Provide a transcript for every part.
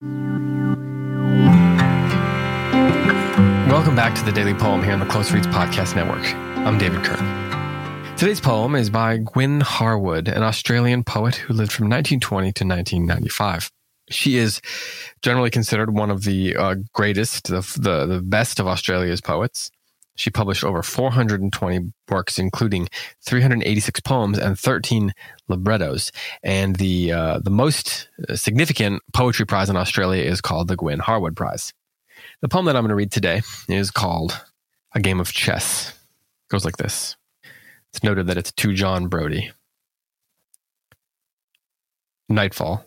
Welcome back to the Daily Poem here on the Close Reads Podcast Network. I'm David Kern. Today's poem is by Gwyn Harwood, an Australian poet who lived from 1920 to 1995. She is generally considered one of the uh, greatest, the, the, the best of Australia's poets. She published over 420 works, including 386 poems and 13 librettos. And the uh, the most significant poetry prize in Australia is called the Gwyn Harwood Prize. The poem that I'm going to read today is called A Game of Chess. It goes like this. It's noted that it's to John Brodie. Nightfall.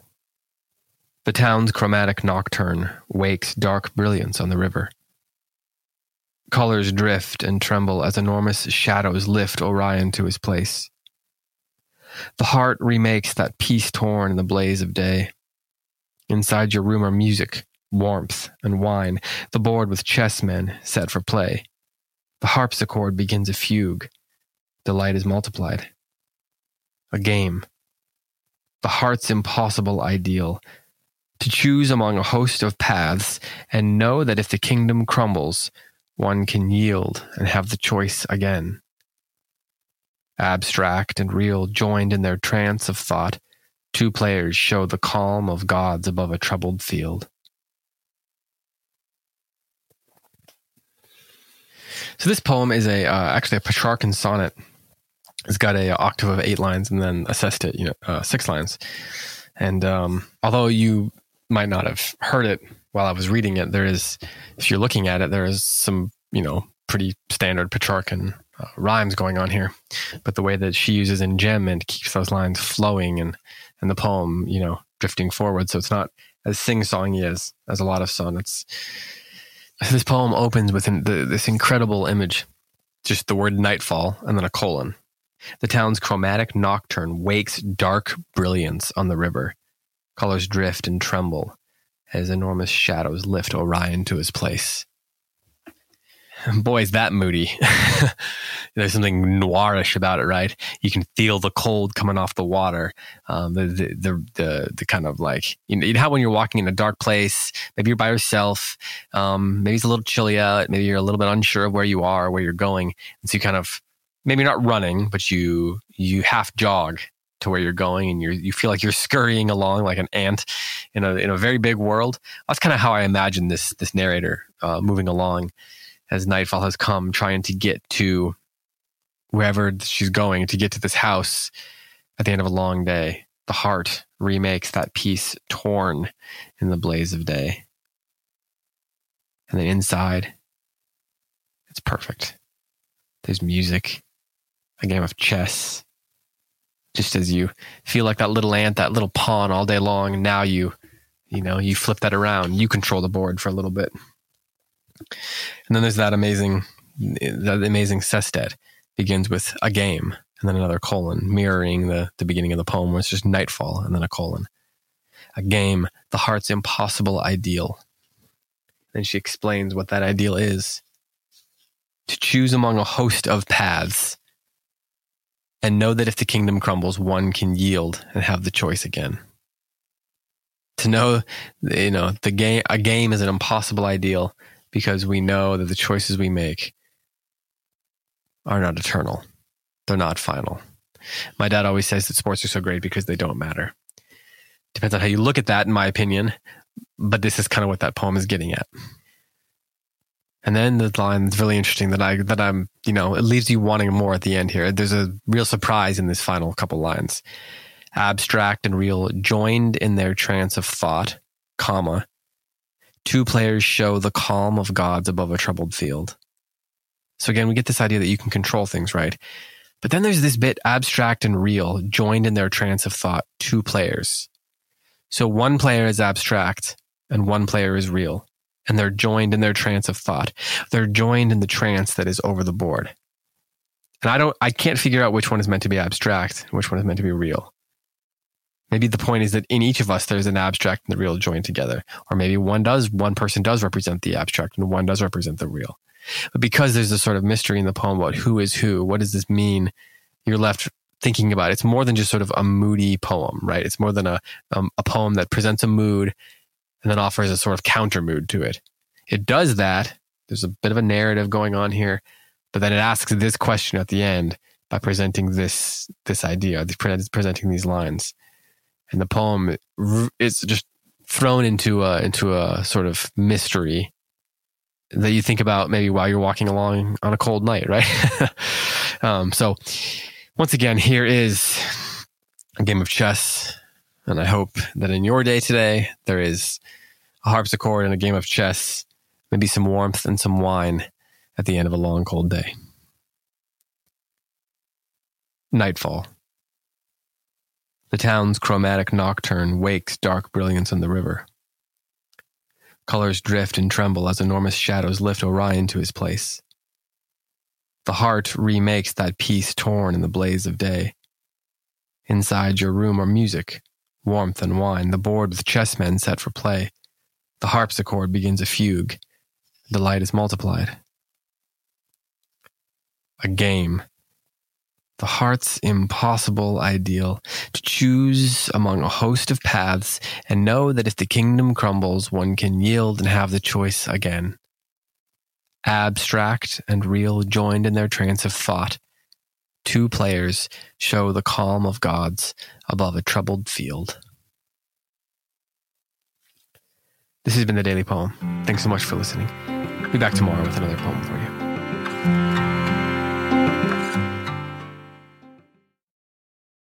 The town's chromatic nocturne wakes dark brilliance on the river. Colors drift and tremble as enormous shadows lift Orion to his place. The heart remakes that peace torn in the blaze of day. Inside your room are music, warmth, and wine, the board with chessmen set for play. The harpsichord begins a fugue. Delight is multiplied. A game. The heart's impossible ideal, to choose among a host of paths and know that if the kingdom crumbles, one can yield and have the choice again. Abstract and real joined in their trance of thought, two players show the calm of gods above a troubled field. So this poem is a uh, actually a Petrarchan sonnet. It's got a, a, octave of eight lines and then a sestet, you know, uh, six lines. And um, although you might not have heard it while I was reading it. There is, if you're looking at it, there is some, you know, pretty standard Petrarchan uh, rhymes going on here. But the way that she uses enjambment keeps those lines flowing and, and the poem, you know, drifting forward. So it's not as sing songy as, as a lot of sonnets. This poem opens with the, this incredible image, just the word nightfall and then a colon. The town's chromatic nocturne wakes dark brilliance on the river. Colors drift and tremble as enormous shadows lift Orion to his place. Boy, is that moody. There's something noirish about it, right? You can feel the cold coming off the water. Um, the, the, the, the, the kind of like, you know, how when you're walking in a dark place, maybe you're by yourself, um, maybe it's a little chilly out, maybe you're a little bit unsure of where you are, where you're going. And so you kind of, maybe you're not running, but you, you half jog to where you're going and you you feel like you're scurrying along like an ant in a in a very big world. That's kind of how I imagine this this narrator uh, moving along as nightfall has come, trying to get to wherever she's going to get to this house at the end of a long day. The heart remakes that piece torn in the blaze of day. And then inside, it's perfect. There's music, a game of chess, just as you feel like that little ant, that little pawn all day long. Now you, you know, you flip that around. You control the board for a little bit. And then there's that amazing, that amazing sestet begins with a game and then another colon, mirroring the, the beginning of the poem where it's just nightfall and then a colon. A game, the heart's impossible ideal. And she explains what that ideal is. To choose among a host of paths and know that if the kingdom crumbles, one can yield and have the choice again. To know, you know, the game, a game is an impossible ideal because we know that the choices we make are not eternal. They're not final. My dad always says that sports are so great because they don't matter. Depends on how you look at that, in my opinion. But this is kind of what that poem is getting at. And then the line that's really interesting that I that I'm you know it leaves you wanting more at the end here. There's a real surprise in this final couple lines. Abstract and real joined in their trance of thought, comma. Two players show the calm of gods above a troubled field. So again, we get this idea that you can control things, right? But then there's this bit abstract and real joined in their trance of thought, two players. So one player is abstract and one player is real and they're joined in their trance of thought. They're joined in the trance that is over the board. And I don't, I can't figure out which one is meant to be abstract, which one is meant to be real. Maybe the point is that in each of us, there's an abstract and the real joined together. Or maybe one does, one person does represent the abstract and one does represent the real. But because there's a sort of mystery in the poem about who is who, what does this mean? You're left thinking about it. It's more than just sort of a moody poem, right? It's more than a, um, a poem that presents a mood and then offers a sort of counter mood to it. It does that. There's a bit of a narrative going on here, but then it asks this question at the end by presenting this this idea, presenting these lines, and the poem is just thrown into a into a sort of mystery that you think about maybe while you're walking along on a cold night, right? um, so, once again, here is a game of chess, and I hope that in your day today there is a harpsichord and a game of chess, maybe some warmth and some wine at the end of a long cold day. Nightfall. The town's chromatic nocturne wakes dark brilliance in the river. Colors drift and tremble as enormous shadows lift Orion to his place. The heart remakes that piece torn in the blaze of day. Inside your room are music, warmth, and wine, the board with chessmen set for play. The harpsichord begins a fugue. The light is multiplied. A game the heart's impossible ideal, to choose among a host of paths and know that if the kingdom crumbles, one can yield and have the choice again. Abstract and real joined in their trance of thought, two players show the calm of gods above a troubled field. This has been the Daily Poem. Thanks so much for listening. Be back tomorrow with another poem for you.